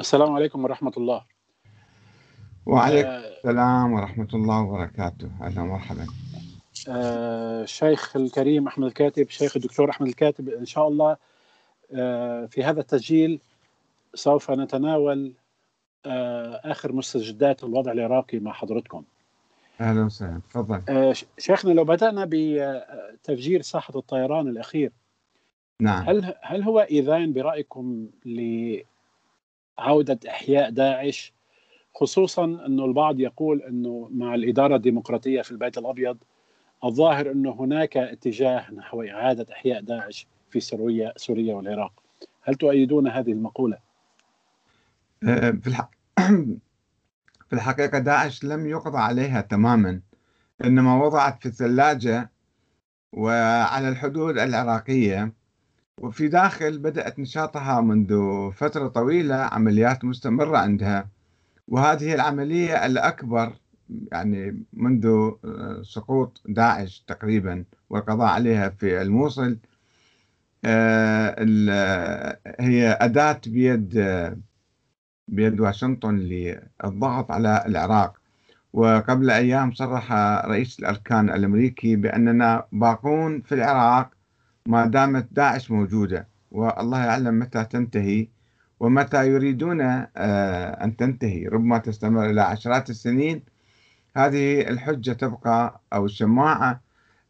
السلام عليكم ورحمة الله. وعليكم آه، السلام ورحمة الله وبركاته. أهلا ومرحبا. آه، الشيخ الكريم أحمد الكاتب شيخ الدكتور أحمد الكاتب إن شاء الله آه، في هذا التسجيل سوف نتناول آخر مستجدات الوضع العراقي مع حضرتكم. أهلا وسهلا. تفضل. شيخنا لو بدأنا بتفجير ساحة الطيران الأخير نعم. هل هل هو إذان برأيكم لعودة إحياء داعش خصوصا إنه البعض يقول إنه مع الإدارة الديمقراطية في البيت الأبيض الظاهر إنه هناك اتجاه نحو إعادة إحياء داعش في سوريا سوريا والعراق. هل تؤيدون هذه المقولة؟ أه، في الحق في الحقيقة داعش لم يقضى عليها تماما إنما وضعت في الثلاجة وعلى الحدود العراقية. وفي داخل بدأت نشاطها منذ فترة طويلة عمليات مستمرة عندها. وهذه العملية الأكبر يعني منذ آه، سقوط داعش تقريبا والقضاء عليها في الموصل آه، آه، هي أداة بيد بيد واشنطن للضغط على العراق. وقبل أيام صرح رئيس الأركان الأمريكي بأننا باقون في العراق ما دامت داعش موجودة. والله يعلم متى تنتهي ومتى يريدون آه، أن تنتهي. ربما تستمر إلى عشرات السنين. هذه الحجة تبقى أو الشماعة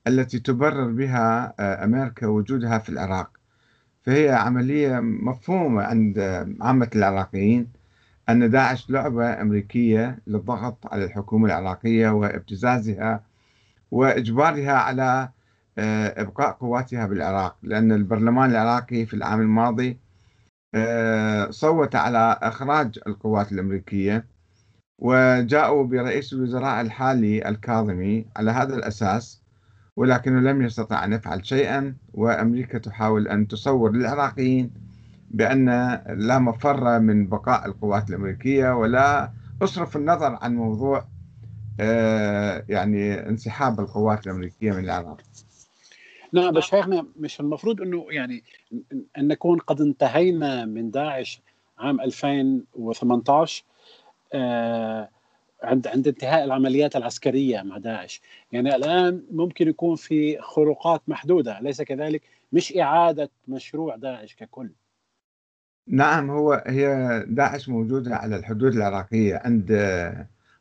التي تبرر بها آه، أمريكا وجودها في العراق. فهي عملية مفهومة عند عامة العراقيين أن داعش لعبة أمريكية للضغط على الحكومة العراقية وابتزازها وإجبارها على إبقاء قواتها بالعراق لأن البرلمان العراقي في العام الماضي آه، صوت على إخراج القوات الأمريكية وجاءوا برئيس الوزراء الحالي الكاظمي على هذا الأساس ولكنه لم يستطع أن يفعل شيئا وأمريكا تحاول أن تصور للعراقيين بأن لا مفر من بقاء القوات الأمريكية ولا أصرف النظر عن موضوع آه، يعني انسحاب القوات الأمريكية من العراق. نعم بس شيخنا مش المفروض إنه يعني إن نكون قد انتهينا من داعش عام 2018 آه عند عند انتهاء العمليات العسكرية مع داعش، يعني الآن ممكن يكون في خروقات محدودة، اليس كذلك؟ مش إعادة مشروع داعش ككل. نعم هو هي داعش موجودة على الحدود العراقية عند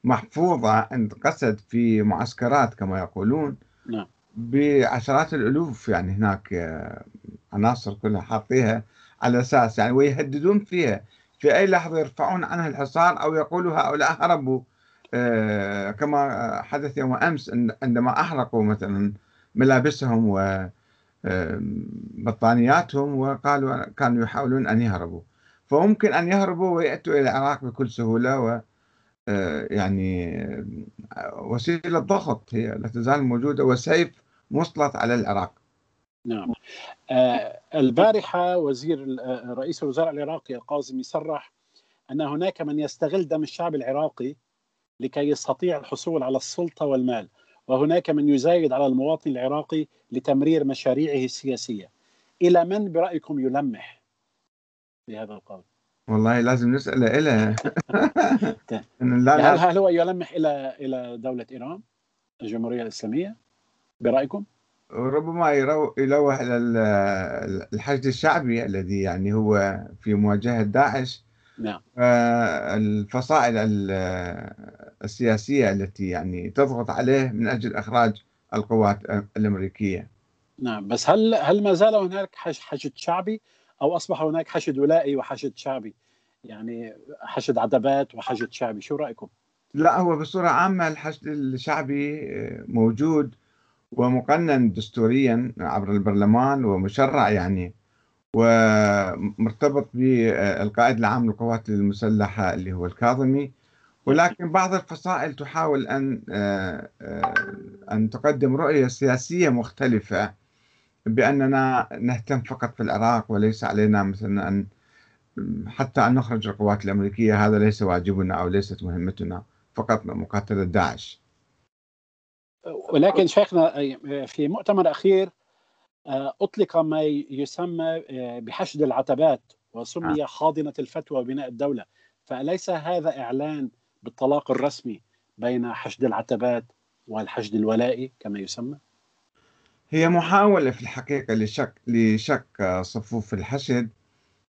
محفوظة عند قسد في معسكرات كما يقولون نعم بعشرات الألوف يعني هناك آه، عناصر كلها حاطيها على أساس يعني ويهددون فيها. في أي لحظة يرفعون عنها الحصار أو يقولوا هؤلاء هربوا آه، كما حدث يوم أمس عندما أحرقوا مثلا ملابسهم و آه، بطانياتهم وقالوا كانوا يحاولون أن يهربوا. فممكن أن يهربوا ويأتوا إلى العراق بكل سهولة و يعني وسيلة ضغط هي لا تزال موجودة. وسيف مسلط على العراق نعم آه البارحة وزير آه، رئيس الوزراء العراقي القاظمي صرح أن هناك من يستغل دم الشعب العراقي لكي يستطيع الحصول على السلطة والمال وهناك من يزايد على المواطن العراقي لتمرير مشاريعه السياسية إلى من برأيكم يلمح بهذا القول؟ والله لازم نسأل إلى هل هل هو يلمح إلى إلى دولة إيران الجمهورية الإسلامية؟ برأيكم؟ ربما يلوح إلى الحشد الشعبي الذي يعني هو في مواجهة داعش. نعم. الفصائل السياسية التي يعني تضغط عليه من أجل إخراج القوات الأمريكية. نعم بس هل هل ما زال هناك حشد شعبي أو أصبح هناك حشد ولائي وحشد شعبي؟ يعني حشد عتبات وحشد شعبي شو رأيكم؟ لا هو بصورة عامة الحشد الشعبي موجود. ومقنن دستوريا عبر البرلمان ومشرع يعني ومرتبط بالقائد العام للقوات المسلحة اللي هو الكاظمي. ولكن بعض الفصائل تحاول أن آه، آه، أن تقدم رؤية سياسية مختلفة بأننا نهتم فقط في العراق وليس علينا مثلا أن حتى أن نخرج القوات الأمريكية هذا ليس واجبنا أو ليست مهمتنا فقط مقاتلة داعش ولكن شيخنا في مؤتمر أخير آه، أطلق ما يسمى آه، بحشد العتبات وسمي حاضنة الفتوى وبناء الدولة فأليس هذا إعلان بالطلاق الرسمي بين حشد العتبات والحشد الولائي كما يسمى؟ هي محاولة في الحقيقة لشك لشك صفوف الحشد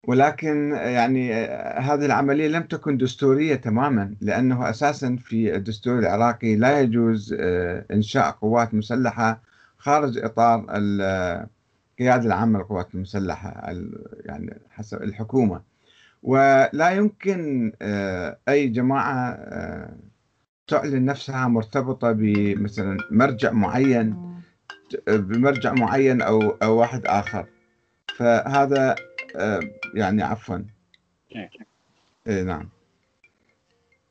ولكن يعني هذه العملية لم تكن دستورية تماما لأنه أساسا في الدستور العراقي لا يجوز آه، إنشاء قوات مسلحة خارج إطار القيادة العامة للقوات المسلحة يعني حسب الحكومة. ولا يمكن آه، أي جماعة آه، تعلن نفسها مرتبطة بمثلا مرجع معين بمرجع معين أو أو واحد آخر. فهذا آه، يعني عفوا. إيه. إيه نعم.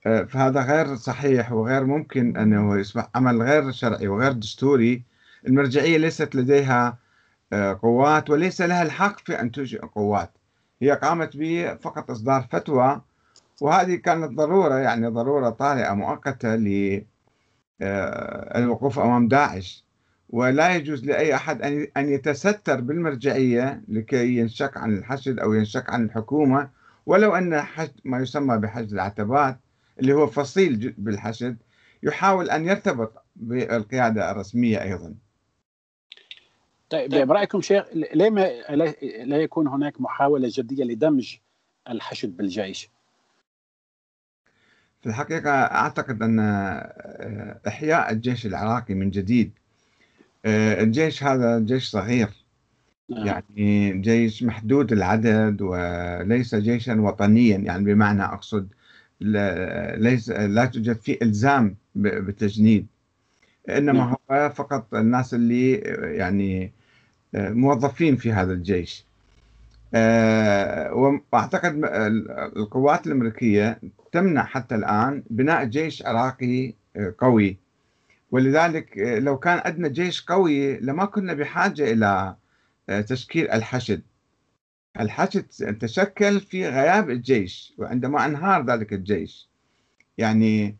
آه، فهذا غير صحيح وغير ممكن أنه يصبح عمل غير شرعي وغير دستوري. المرجعية ليست لديها آه، قوات وليس لها الحق في أن تنشئ قوات. هي قامت به فقط إصدار فتوى وهذه كانت ضرورة يعني ضرورة طارئة مؤقتة للوقوف أمام داعش. ولا يجوز لأي أحد أن يتستر بالمرجعية لكي ينشك عن الحشد أو ينشك عن الحكومة ولو أن حشد ما يسمى بحشد العتبات اللي هو فصيل بالحشد يحاول أن يرتبط بالقيادة الرسمية أيضا طيب برأيكم شيخ ليه ما لا يكون هناك محاولة جدية لدمج الحشد بالجيش؟ في الحقيقة أعتقد أن آه، إحياء الجيش العراقي من جديد الجيش هذا جيش صغير. نعم. يعني جيش محدود العدد وليس جيشا وطنيا. يعني بمعنى أقصد ليس لا توجد فيه إلزام بالتجنيد. إنما نعم. هو فقط الناس اللي يعني آه، موظفين في هذا الجيش. آه، وأعتقد القوات الأمريكية تمنع حتى الآن بناء جيش عراقي قوي. ولذلك آه، لو كان عندنا جيش قوي لما كنا بحاجة إلى آه، تشكيل الحشد. الحشد تشكل في غياب الجيش وعندما أنهار ذلك الجيش. يعني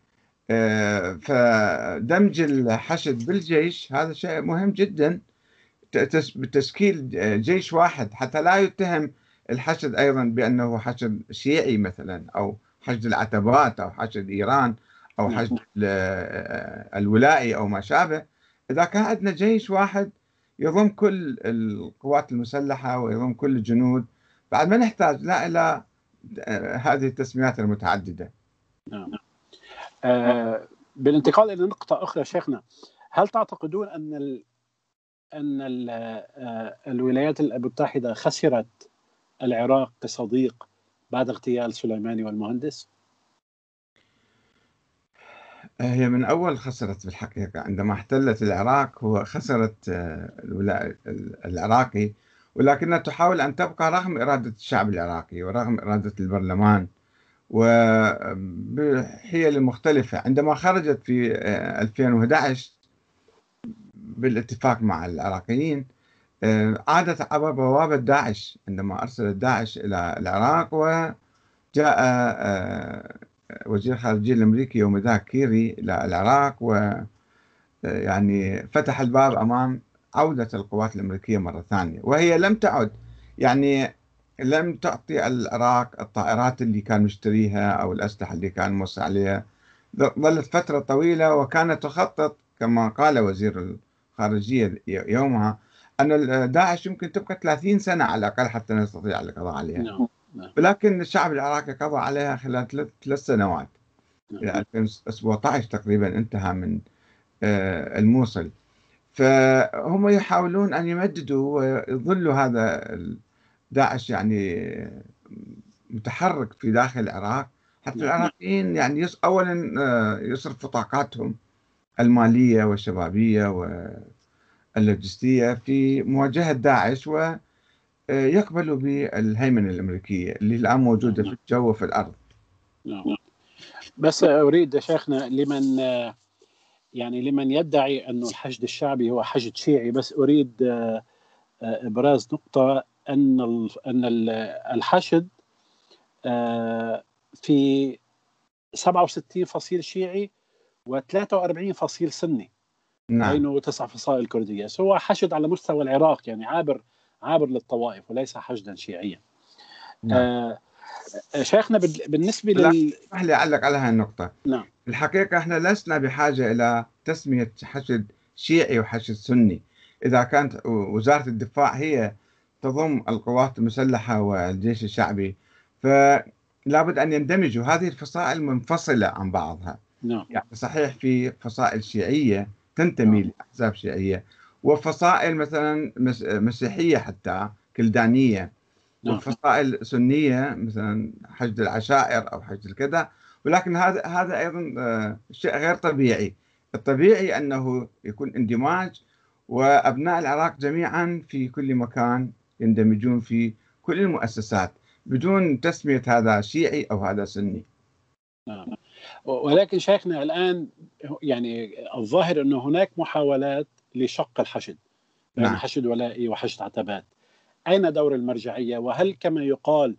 آه، فدمج الحشد بالجيش هذا شيء مهم جدا. بتشكيل جيش واحد حتى لا يتهم الحشد أيضا بأنه حشد شيعي مثلا أو حشد العتبات أو حشد إيران. أو نعم. حشد الولائي أو ما شابه إذا كان عندنا جيش واحد يضم كل القوات المسلحة ويضم كل الجنود بعد ما نحتاج لا إلى آه، هذه التسميات المتعددة. نعم. آه بالانتقال إلى نقطة أخرى شيخنا هل تعتقدون أن ال أن ال آه، الولايات المتحدة خسرت العراق كصديق بعد اغتيال سليماني والمهندس؟ هي من أول خسرت في الحقيقة عندما احتلت العراق هو خسرت آه، العراقي ولكنها تحاول أن تبقى رغم إرادة الشعب العراقي ورغم إرادة البرلمان وبحيل مختلفة. عندما خرجت في 2011 آه، بالاتفاق مع العراقيين آه، عادت عبر بوابة داعش عندما أرسلت داعش إلى العراق وجاء وزير الخارجية الأمريكي يوم ذاك كيري إلى العراق و يعني فتح الباب أمام عودة القوات الأمريكية مرة ثانية وهي لم تعد يعني لم تعطي العراق الطائرات اللي كان مشتريها أو الأسلحة اللي كان موسع عليها ظلت فترة طويلة وكانت تخطط كما قال وزير الخارجية يومها أن داعش يمكن تبقى 30 سنة على الأقل حتى نستطيع القضاء عليها. نعم. ولكن الشعب العراقي قضى عليها خلال ثلاث ثلاث سنوات نعم. 2017 تقريبا انتهى من آه، الموصل فهم يحاولون أن يمددوا ويظلوا هذا داعش يعني متحرك في داخل العراق حتى نعم. العراقيين يعني اولا آه، يصرفوا طاقاتهم المالية والشبابية واللوجستية في مواجهة داعش و يقبلوا بالهيمنة الأمريكية اللي الآن موجودة في الجو وفي الأرض. نعم. بس أريد شيخنا لمن يعني لمن يدعي أن الحشد الشعبي هو حشد شيعي بس أريد إبراز نقطة أن أن الحشد في 67 فصيل شيعي و43 فصيل سني. نعم. بينه تسع فصائل كردية. هو حشد على مستوى العراق يعني عابر عابر للطوائف وليس حشدا شيعيا. نعم. آه شيخنا بالنسبة لل اسمح لي أعلق على هذه النقطة. نعم. الحقيقة إحنا لسنا بحاجة إلى تسمية حشد شيعي وحشد سني. إذا كانت وزارة الدفاع هي تضم القوات المسلحة والجيش الشعبي فلا بد أن يندمجوا. هذه الفصائل منفصلة عن بعضها. نعم. يعني صحيح في فصائل شيعية تنتمي نعم. لأحزاب شيعية وفصائل مثلا مسيحية حتى كلدانية نعم. وفصائل سنية مثلا حشد العشائر أو حشد الكذا ولكن هذا هذا أيضا آه، شيء غير طبيعي الطبيعي أنه يكون اندماج وأبناء العراق جميعا في كل مكان يندمجون في كل المؤسسات بدون تسمية هذا شيعي أو هذا سني. نعم. ولكن شيخنا الآن يعني الظاهر أنه هناك محاولات لشق الحشد. بين نعم. حشد ولائي وحشد عتبات. أين دور المرجعية؟ وهل كما يقال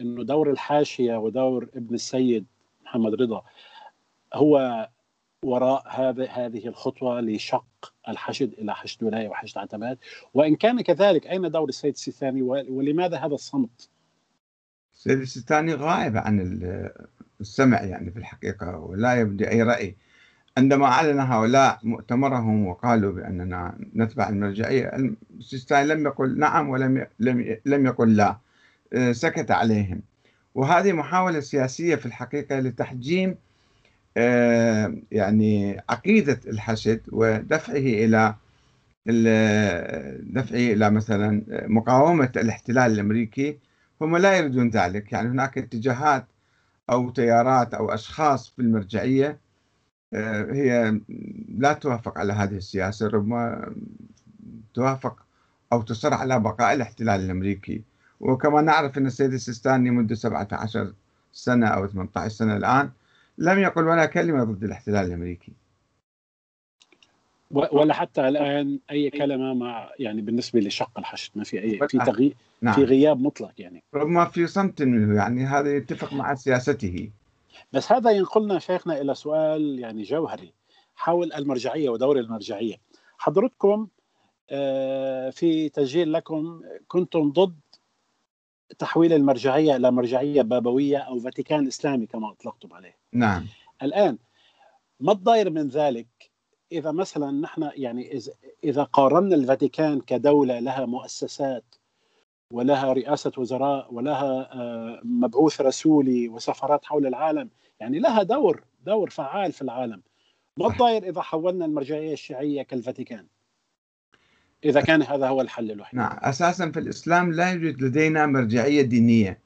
إنه دور الحاشية ودور ابن السيد محمد رضا هو وراء هذا هذه الخطوة لشق الحشد إلى حشد ولايه وحشد عتبات؟ وإن كان كذلك أين دور السيد السيستاني؟ ولماذا هذا الصمت؟ السيد السيستاني غائب عن السمع يعني في الحقيقة ولا يبدي أي رأي. عندما أعلن هؤلاء مؤتمرهم وقالوا بأننا نتبع المرجعية السيستاني لم يقل نعم ولم لم لم يقل لا. آه، سكت عليهم. وهذه محاولة سياسية في الحقيقة لتحجيم آه، يعني عقيدة الحشد ودفعه إلى دفعه إلى مثلا مقاومة الاحتلال الأمريكي. هم لا يريدون ذلك. يعني هناك اتجاهات أو تيارات أو أشخاص في المرجعية آه، هي لا توافق على هذه السياسة ربما توافق أو تصر على بقاء الاحتلال الأمريكي. وكما نعرف أن السيد السيستاني منذ 17 سنة أو 18 سنة الآن لم يقل ولا كلمة ضد الاحتلال الأمريكي. ولا حتى الآن أي كلمة مع يعني بالنسبة لشق الحشد ما في أي في تغيير نعم. في غياب مطلق يعني. ربما في صمت منه يعني هذا يتفق مع سياسته. بس هذا ينقلنا شيخنا إلى سؤال يعني جوهري حول المرجعية ودور المرجعية. حضرتكم آه، في تسجيل لكم كنتم ضد تحويل المرجعية إلى مرجعية بابوية أو فاتيكان إسلامي كما أطلقتم عليه. نعم. الآن ما الضير من ذلك إذا مثلا نحن يعني إذا قارنا الفاتيكان كدولة لها مؤسسات ولها رئاسة وزراء ولها آه، مبعوث رسولي وسفارات حول العالم. يعني لها دور دور فعال في العالم. ما الضير إذا حولنا المرجعية الشيعية كالفاتيكان؟ إذا كان هذا هو الحل الوحيد. نعم. أساسا في الإسلام لا يوجد لدينا مرجعية دينية.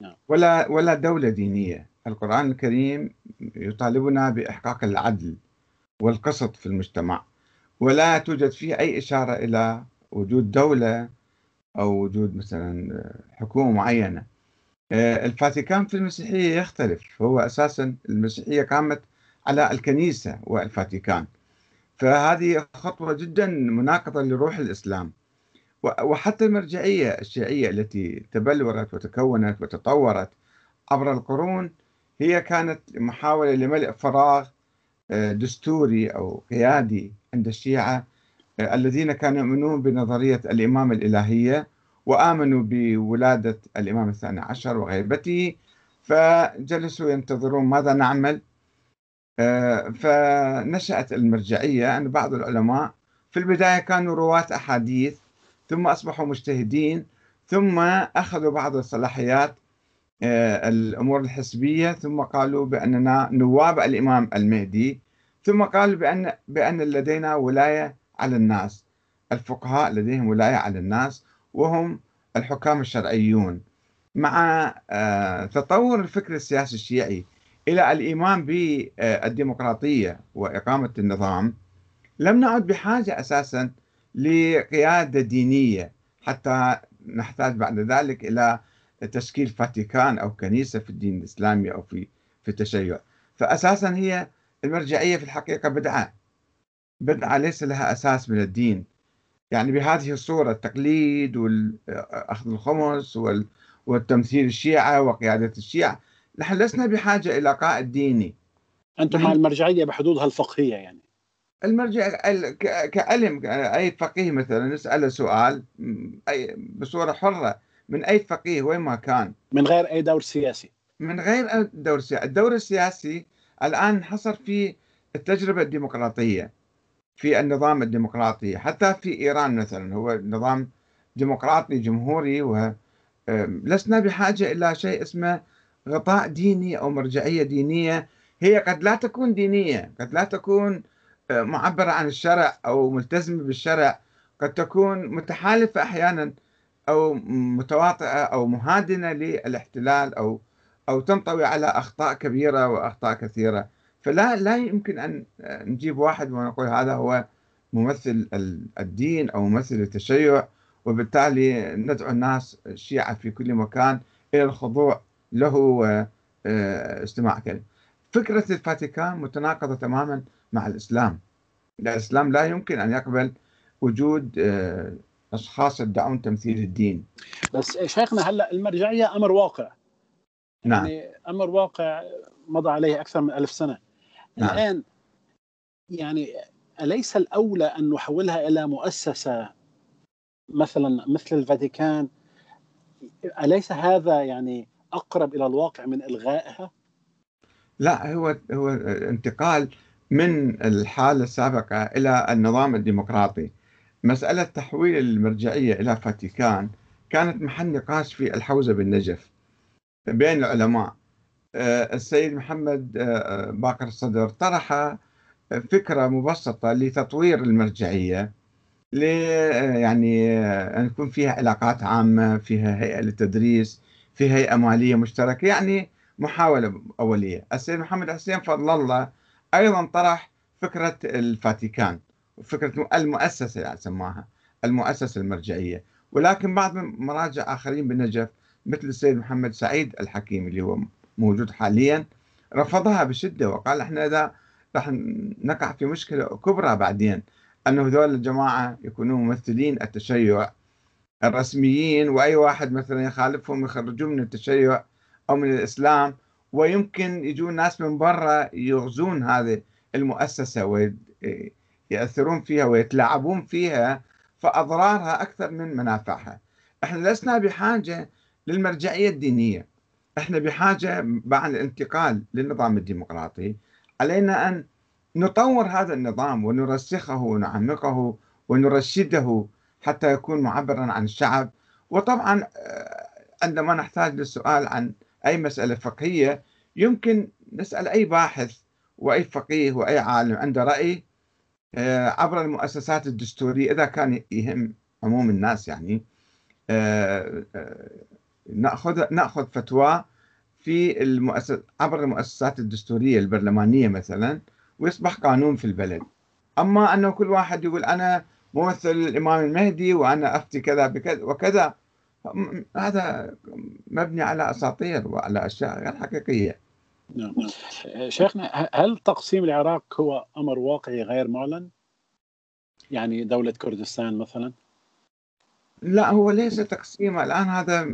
نعم. ولا ولا دولة دينية. القرآن الكريم يطالبنا بإحقاق العدل والقسط في المجتمع. ولا توجد فيه أي إشارة إلى وجود دولة أو وجود مثلا حكومة معينة. آه، الفاتيكان في المسيحية يختلف. هو أساسا المسيحية قامت على الكنيسة والفاتيكان. فهذه خطوة جدا مناقضة لروح الإسلام. وحتى المرجعية الشيعية التي تبلورت وتكونت وتطورت عبر القرون هي كانت محاولة لملء فراغ آه، دستوري أو قيادي عند الشيعة الذين كانوا يؤمنون بنظرية الإمامة الإلهية وآمنوا بولادة الإمام الثاني عشر وغيبته فجلسوا ينتظرون ماذا نعمل؟ آه، فنشأت المرجعية أن بعض العلماء في البداية كانوا رواة أحاديث ثم أصبحوا مجتهدين ثم أخذوا بعض الصلاحيات آه، الأمور الحسبية ثم قالوا بأننا نواب الإمام المهدي ثم قالوا بأن بأن لدينا ولاية على الناس. الفقهاء لديهم ولاية على الناس وهم الحكام الشرعيون. مع آه، تطور الفكر السياسي الشيعي إلى الإيمان بالديمقراطية وإقامة النظام لم نعد بحاجة أساسا لقيادة دينية حتى نحتاج بعد ذلك إلى تشكيل فاتيكان أو كنيسة في الدين الإسلامي أو في في التشيع. فأساسا هي المرجعية في الحقيقة بدعة بدعة ليس لها أساس من الدين. يعني بهذه الصورة التقليد وأخذ الخمس والتمثيل الشيعة وقيادة الشيعة نحن لسنا بحاجة إلى قائد ديني. أنتم مع المرجعية بحدودها الفقهية يعني. المرجع كعلم أي فقيه مثلا نسأله سؤال أي بصورة حرة من أي فقيه وين ما كان. من غير أي دور سياسي. من غير دور سياسي الدور السياسي الآن انحصر في التجربة الديمقراطية. في النظام الديمقراطي حتى في إيران مثلا هو نظام ديمقراطي جمهوري ولسنا بحاجة إلى شيء اسمه غطاء ديني أو مرجعية دينية. هي قد لا تكون دينية قد لا تكون آه، معبرة عن الشرع أو ملتزمة بالشرع. قد تكون متحالفة أحيانا أو متواطئة أو مهادنة للاحتلال أو أو تنطوي على أخطاء كبيرة وأخطاء كثيرة. فلا لا يمكن أن نجيب واحد ونقول هذا هو ممثل الدين أو ممثل التشيع وبالتالي ندعو الناس الشيعة في كل مكان إلى الخضوع له واستماع كلمه. فكرة الفاتيكان متناقضة تماما مع الإسلام. الإسلام لا يمكن أن يقبل وجود آه، أشخاص يدعون تمثيل الدين. بس شيخنا هلأ المرجعية أمر واقع. نعم. يعني أمر واقع مضى عليه أكثر من ألف سنة. نعم. الآن يعني أليس الأولى أن نحولها إلى مؤسسة مثلا مثل الفاتيكان أليس هذا يعني أقرب إلى الواقع من إلغائها؟ لا هو هو انتقال من الحالة السابقة إلى النظام الديمقراطي مسألة تحويل المرجعية إلى فاتيكان كانت محل نقاش في الحوزة بالنجف بين العلماء السيد محمد آه، آه، باقر الصدر طرح فكرة مبسطة لتطوير المرجعية يعني أن يكون فيها علاقات عامة فيها هيئة للتدريس فيها هيئة مالية مشتركة يعني محاولة أولية. السيد محمد حسين فضل الله أيضا طرح فكرة الفاتيكان فكرة المؤسسة يعني سماها المؤسسة المرجعية. ولكن بعض مراجع آخرين بالنجف مثل السيد محمد سعيد الحكيم اللي هو موجود حاليا رفضها بشدة وقال إحنا إذا راح نقع في مشكلة كبرى بعدين أنه هذول الجماعة يكونون ممثلين التشيع الرسميين وأي واحد مثلا يخالفهم يخرجون من التشيع أو من الإسلام ويمكن يجون ناس من برا يغزون هذه المؤسسة ويأثرون فيها ويتلاعبون فيها فأضرارها أكثر من منافعها. إحنا لسنا بحاجة للمرجعية الدينية. إحنا بحاجة بعد الانتقال للنظام الديمقراطي علينا أن نطور هذا النظام ونرسخه ونعمقه ونرشده حتى يكون معبرا عن الشعب. وطبعا آه، عندما نحتاج للسؤال عن أي مسألة فقهية يمكن نسأل أي باحث وأي فقيه وأي عالم عنده رأي آه، عبر المؤسسات الدستورية إذا كان يهم عموم الناس يعني آه، ناخذ نأخذ فتوى في المؤسس عبر المؤسسات الدستورية البرلمانية مثلا ويصبح قانون في البلد أما أنه كل واحد يقول أنا ممثل الإمام المهدي وأنا افتي كذا بكذا وكذا هذا مبني على أساطير وعلى أشياء غير حقيقية نعم شيخنا هل تقسيم العراق هو أمر واقعي غير معلن؟ يعني دولة كردستان مثلا؟ لا هو ليس تقسيم. الآن هذا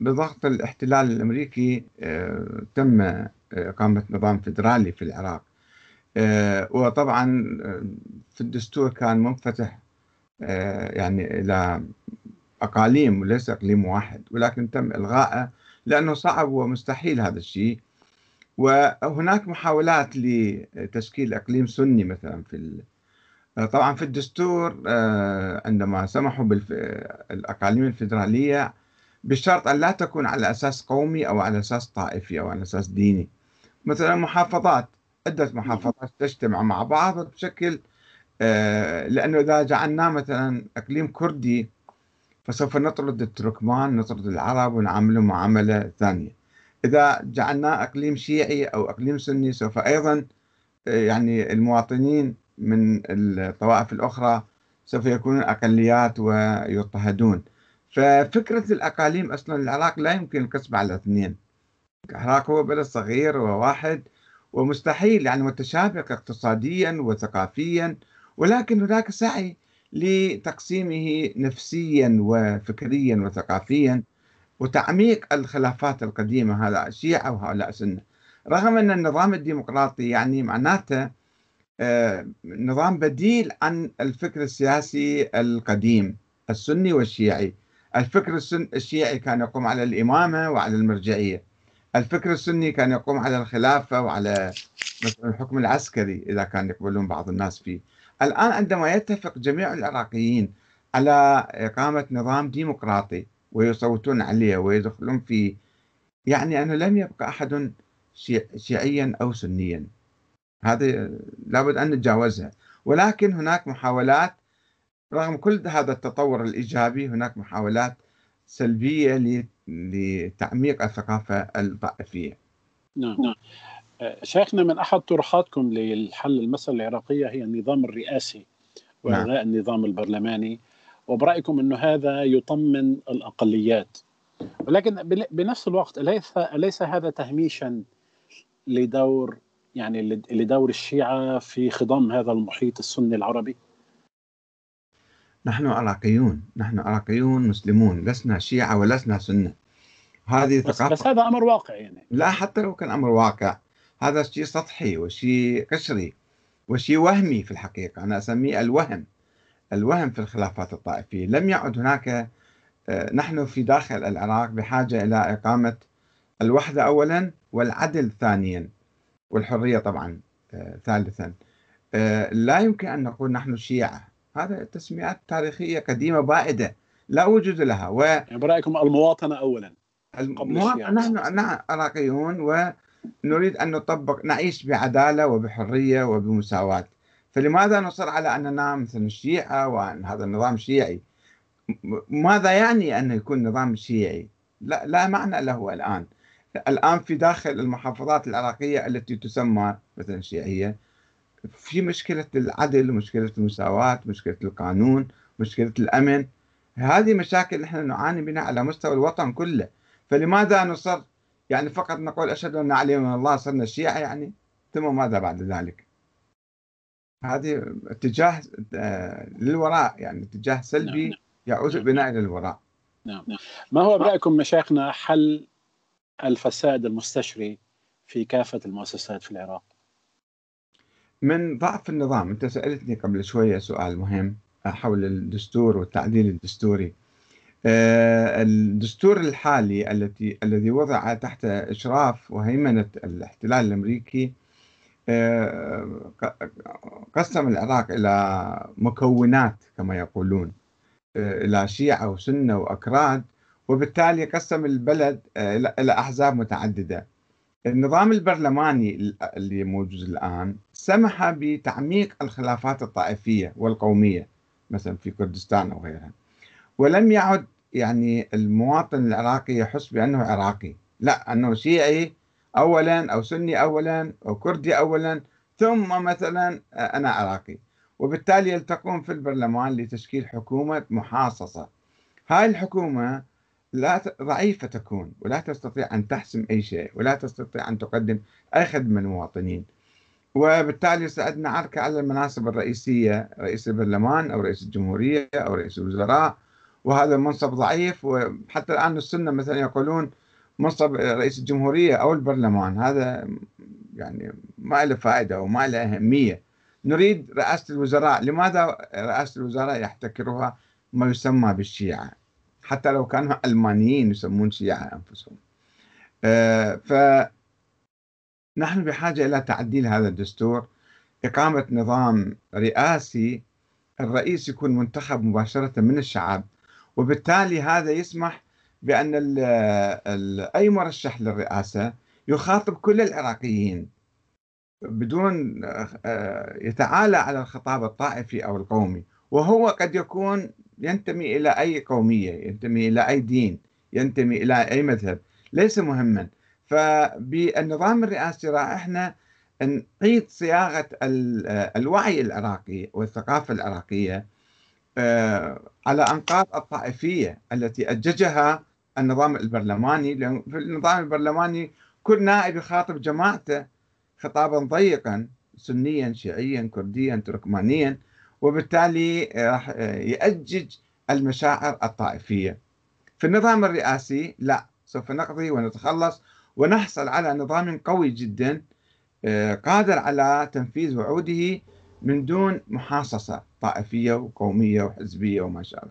بضغط الاحتلال الأمريكي آه، تم آه، إقامة نظام فيدرالي في العراق. آه، وطبعا في الدستور كان منفتح يعني إلى أقاليم وليس إقليم واحد. ولكن تم إلغائه لأنه صعب ومستحيل هذا الشيء. وهناك محاولات لتشكيل إقليم سني مثلا في طبعا في الدستور آه، عندما سمحوا بالأقاليم الفيدرالية بشرط أن لا تكون على أساس قومي أو على أساس طائفي أو على أساس ديني. مثلا محافظات عدة محافظات تجتمع مع بعض وتشكل آه، لأنه إذا جعلنا مثلا إقليم كردي فسوف نطرد التركمان نطرد العرب ونعاملهم معاملة ثانية. إذا جعلنا إقليم شيعي أو إقليم سني سوف أيضا يعني المواطنين من الطوائف الأخرى سوف يكونون أقليات ويضطهدون. ففكرة الأقاليم أصلا العراق لا يمكن القسم على اثنين. العراق هو بلد صغير وواحد ومستحيل يعني متشابك اقتصاديا وثقافيا ولكن هناك سعي لتقسيمه نفسيا وفكريا وثقافيا وتعميق الخلافات القديمة هذا شيعة وهؤلاء سنة رغم أن النظام الديمقراطي يعني معناته نظام بديل عن الفكر السياسي القديم السني والشيعي. الفكر الشيعي كان يقوم على الإمامة وعلى المرجعية. الفكر السني كان يقوم على الخلافة وعلى مثلا الحكم العسكري إذا كان يقبلون بعض الناس فيه. الآن عندما يتفق جميع العراقيين على إقامة نظام ديمقراطي ويصوتون عليه ويدخلون فيه يعني أنه لم يبقى أحد شيعيا أو سنيا. هذه لابد أن نتجاوزها. ولكن هناك محاولات رغم كل هذا التطور الإيجابي هناك محاولات سلبية لتعميق الثقافة الطائفية. نعم. نعم شيخنا من أحد طروحاتكم للحل المسألة العراقية هي النظام الرئاسي وإلغاء نعم. النظام البرلماني وبرأيكم أنه هذا يطمن الأقليات. ولكن بنفس الوقت أليس, أليس هذا تهميشا لدور يعني لدور الشيعة في خضم هذا المحيط السني العربي؟ نحن عراقيون نحن عراقيون مسلمون لسنا شيعة ولسنا سنة. هذه بس, ثقافة بس هذا أمر واقع يعني. لا حتى لو كان أمر واقع هذا شيء سطحي وشيء قشري وشيء وهمي في الحقيقة. أنا أسميه الوهم الوهم في الخلافات الطائفية. لم يعد هناك آه، نحن في داخل العراق بحاجة إلى إقامة الوحدة أولا والعدل ثانيا. والحرية طبعا آه، ثالثا. آه، لا يمكن أن نقول نحن شيعة. هذا تسميات تاريخية قديمة بائدة لا وجود لها. و... يعني برأيكم المواطنة أولا المواطنة نحن نحن عراقيون ونريد أن نطبق نعيش بعدالة وبحرية وبمساواة. فلماذا نصر على أننا مثل الشيعة وأن هذا النظام شيعي؟ ماذا يعني أن يكون نظام شيعي؟ لا, لا معنى له الآن. الآن في داخل المحافظات العراقية التي تسمى مثلا شيعية في مشكلة العدل مشكلة المساواة مشكلة القانون مشكلة الأمن هذه مشاكل نحن نعاني منها على مستوى الوطن كله فلماذا نصر يعني فقط نقول أشهد أن علي من الله صرنا الشيعة يعني ثم ماذا بعد ذلك هذه اتجاه آه، للوراء يعني اتجاه سلبي نعم. نعم. يعود. بنا إلى الوراء نعم. نعم ما هو برايكم مشايخنا حل الفساد المستشري في كافة المؤسسات في العراق. من ضعف النظام أنت سألتني قبل شوية سؤال مهم حول الدستور والتعديل الدستوري. آه، الدستور الحالي التي الذي وضع تحت إشراف وهيمنة الاحتلال الأمريكي آه، قسم العراق إلى مكونات كما يقولون آه، إلى شيعة وسنة وأكراد وبالتالي قسم البلد إلى أحزاب متعددة. النظام البرلماني اللي موجود الآن سمح بتعميق الخلافات الطائفية والقومية مثلا في كردستان أو غيرها. ولم يعد يعني المواطن العراقي يحس بأنه عراقي. لا أنه شيعي أولا أو سني أولا أو كردي أولا ثم مثلا أنا عراقي. وبالتالي يلتقون في البرلمان لتشكيل حكومة محاصصة. هاي الحكومة لا ضعيفة تكون ولا تستطيع أن تحسم أي شيء ولا تستطيع أن تقدم أي خدمة للمواطنين. وبالتالي سأدنا عركة على المناصب الرئيسية رئيس البرلمان أو رئيس الجمهورية أو رئيس الوزراء. وهذا منصب ضعيف وحتى الآن السنة مثلا يقولون منصب رئيس الجمهورية أو البرلمان هذا يعني ما له فائدة وما له أهمية. نريد رئاسة الوزراء لماذا رئاسة الوزراء يحتكرها ما يسمى بالشيعة؟ حتى لو كانوا علمانيين يسمون شيعة أنفسهم. آه، فنحن بحاجة إلى تعديل هذا الدستور. إقامة نظام رئاسي الرئيس يكون منتخب مباشرة من الشعب وبالتالي هذا يسمح بأن أي مرشح للرئاسة يخاطب كل العراقيين بدون آه، يتعالى على الخطاب الطائفي أو القومي. وهو قد يكون ينتمي إلى أي قومية ينتمي إلى أي دين ينتمي إلى أي مذهب ليس مهما. فبالنظام الرئاسي راح إحنا نعيد صياغة الوعي العراقي والثقافة العراقية آه، على أنقاض الطائفية التي أججها النظام البرلماني. لأن في النظام البرلماني كل نائب يخاطب جماعته خطابا ضيقا سنيا شيعيا كرديا تركمانيا. وبالتالي راح يأجج المشاعر الطائفية. في النظام الرئاسي لا سوف نقضي ونتخلص ونحصل على نظام قوي جدا آه، قادر على تنفيذ وعوده من دون محاصصة طائفية وقومية وحزبية وما شابه.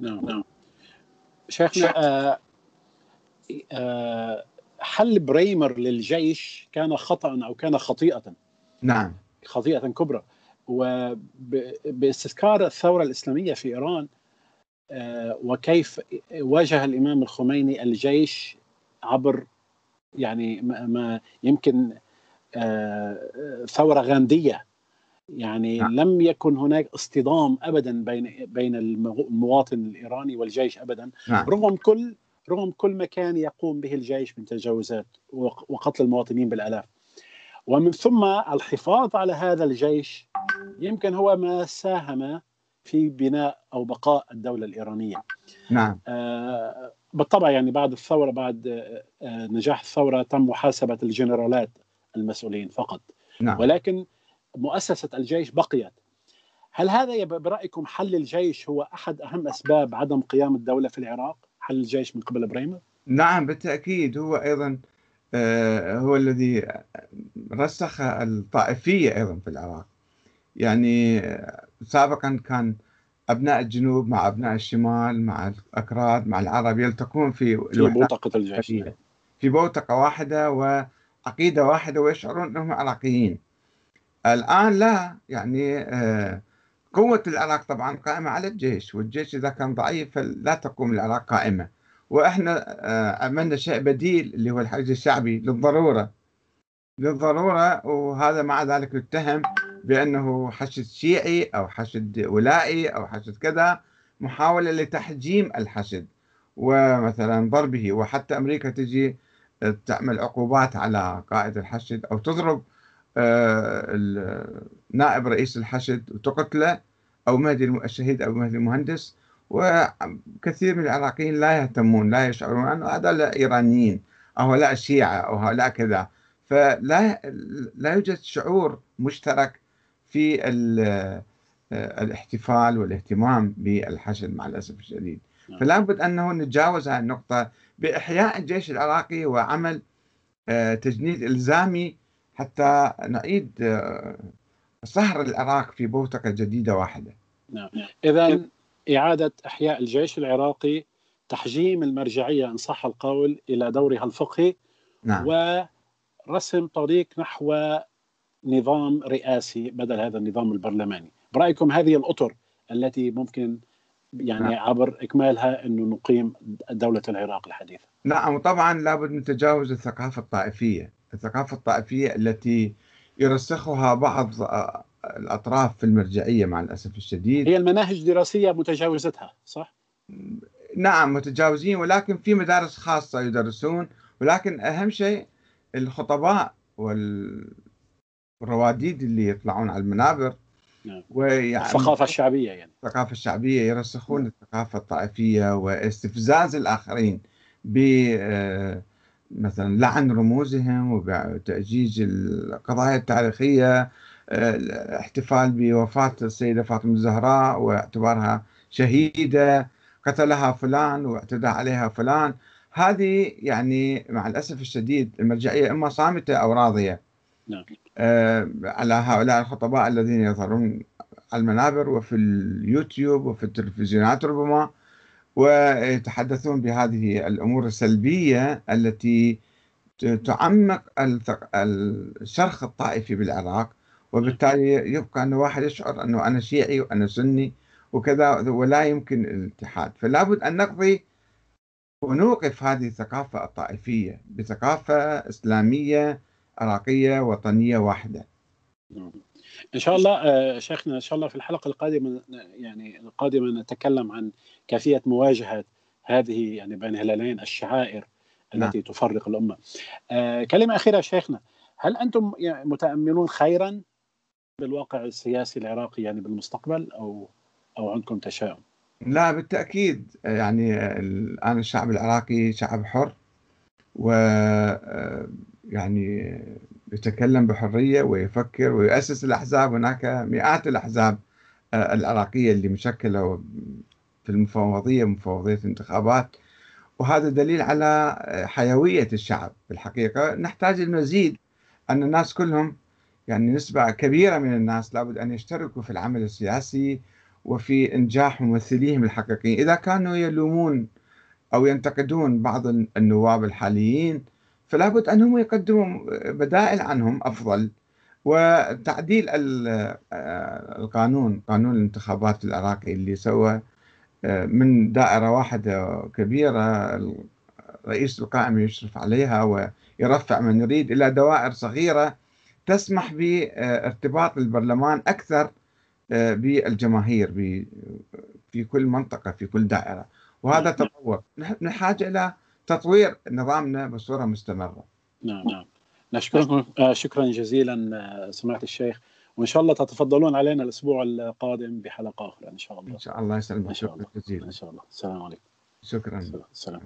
نعم نعم. شيخنا آه آه حل بريمر للجيش كان خطأ أو كان خطيئة؟ نعم. خطيئة كبرى. وباستذكار الثورة الإسلامية في إيران آه، وكيف واجه الإمام الخميني الجيش عبر يعني ما يمكن آه، ثورة غاندية يعني نعم. لم يكن هناك اصطدام ابدا بين بين المواطن الإيراني والجيش ابدا نعم. رغم كل رغم كل ما كان يقوم به الجيش من تجاوزات وقتل المواطنين بالألاف ومن ثم الحفاظ على هذا الجيش يمكن هو ما ساهم في بناء أو بقاء الدولة الإيرانية. نعم. آه بالطبع يعني بعد الثورة بعد آه نجاح الثورة تم محاسبة الجنرالات المسؤولين فقط. نعم. ولكن مؤسسة الجيش بقيت. هل هذا برأيكم حل الجيش هو أحد أهم أسباب عدم قيام الدولة في العراق؟ حل الجيش من قبل بريمر؟ نعم بالتأكيد هو أيضا آه، هو الذي رسخ الطائفية أيضا في العراق. يعني سابقا كان أبناء الجنوب مع أبناء الشمال مع الأكراد مع العرب يلتقون في في بوتقة الجيش. في بوتقة واحدة وعقيدة واحدة ويشعرون أنهم عراقيين. الآن لا يعني آه، قوة العراق طبعا قائمة على الجيش والجيش إذا كان ضعيف فلا تقوم العراق قائمة. وإحنا آه، عملنا شيء بديل اللي هو الحشد الشعبي للضرورة. للضرورة وهذا مع ذلك يتهم بأنه حشد شيعي أو حشد ولائي أو حشد كذا محاولة لتحجيم الحشد ومثلا ضربه. وحتى أمريكا تجي تعمل عقوبات على قائد الحشد أو تضرب آه، نائب رئيس الحشد وتقتله أو مهدي الشهيد أو مهدي المهندس. وكثير من العراقيين لا يهتمون لا يشعرون أنه هذا إيرانيين أو هؤلاء شيعة أو هؤلاء كذا. فلا لا يوجد شعور مشترك في الاحتفال والاهتمام بالحشد مع الأسف الشديد نعم. فلا بد أنه نتجاوز هذه النقطة بإحياء الجيش العراقي وعمل آه، تجنيد إلزامي حتى نعيد آه، صهر العراق في بوتقة جديدة واحدة نعم إذا إعادة إحياء الجيش العراقي تحجيم المرجعية إن صح القول إلى دورها الفقهي نعم. ورسم طريق نحو نظام رئاسي بدل هذا النظام البرلماني. برأيكم هذه الأطر التي ممكن يعني نعم. عبر إكمالها أنه نقيم دولة العراق الحديثة؟ نعم وطبعا لابد من تجاوز الثقافة الطائفية. الثقافة الطائفية التي يرسخها بعض آه، الأطراف في المرجعية مع الأسف الشديد. هي المناهج الدراسية متجاوزتها صح؟ نعم متجاوزين ولكن في مدارس خاصة يدرسون. ولكن أهم شيء الخطباء وال الرواديد اللي يطلعون على المنابر نعم. ويعني الثقافة الشعبية يعني الثقافة الشعبية يرسخون الثقافة الطائفية واستفزاز الآخرين ب آه، مثلا لعن رموزهم وتأجيج القضايا التاريخية الاحتفال بوفاة السيدة فاطمة الزهراء واعتبارها شهيدة قتلها فلان واعتدى عليها فلان هذه يعني مع الأسف الشديد المرجعية إما صامتة أو راضية نعم. آه، على هؤلاء الخطباء الذين يظهرون على المنابر وفي اليوتيوب وفي التلفزيونات ربما ويتحدثون بهذه الأمور السلبية التي تعمق الشرخ الطائفي بالعراق. وبالتالي يبقى أن واحد يشعر أنه أنا شيعي وأنا سني وكذا ولا يمكن الاتحاد. فلا بد أن نقضي ونوقف هذه الثقافة الطائفية بثقافة إسلامية عراقية وطنية واحدة. إن شاء الله آه، شيخنا إن شاء الله في الحلقة القادمة يعني القادمة نتكلم عن كيفية مواجهة هذه يعني بين هلالين الشعائر التي نعم. تفرق الأمة. آه، كلمة أخيرة شيخنا هل أنتم متأملون خيرا بالواقع السياسي العراقي يعني بالمستقبل أو أو عندكم تشاؤم؟ لا بالتأكيد يعني الآن الشعب العراقي شعب حر و آه، يعني يتكلم بحرية ويفكر ويؤسس الأحزاب هناك مئات الأحزاب آه، العراقية اللي مشكلة في المفوضية مفوضية الانتخابات وهذا دليل على آه، حيوية الشعب في الحقيقة. نحتاج المزيد أن الناس كلهم يعني نسبة كبيرة من الناس لابد أن يشتركوا في العمل السياسي وفي إنجاح ممثليهم الحقيقيين. إذا كانوا يلومون أو ينتقدون بعض النواب الحاليين فلا بد أنهم يقدموا بدائل عنهم أفضل. وتعديل القانون قانون الانتخابات العراقي اللي سوى من دائرة واحدة كبيرة رئيس القائمة يشرف عليها ويرفع من يريد إلى دوائر صغيرة تسمح بارتباط البرلمان أكثر بالجماهير في كل منطقة في كل دائرة. وهذا نعم. تطور. نحن حاجة إلى تطوير نظامنا بصورة مستمرة. نعم نعم. نشكركم. آه، شكرا جزيلا آه، سمعت الشيخ. وإن شاء الله تتفضلون علينا الأسبوع القادم بحلقة أخرى إن شاء الله. إن شاء الله يسلمك. شكرا جزيلا. إن شاء الله. السلام عليكم. شكرا. سلام.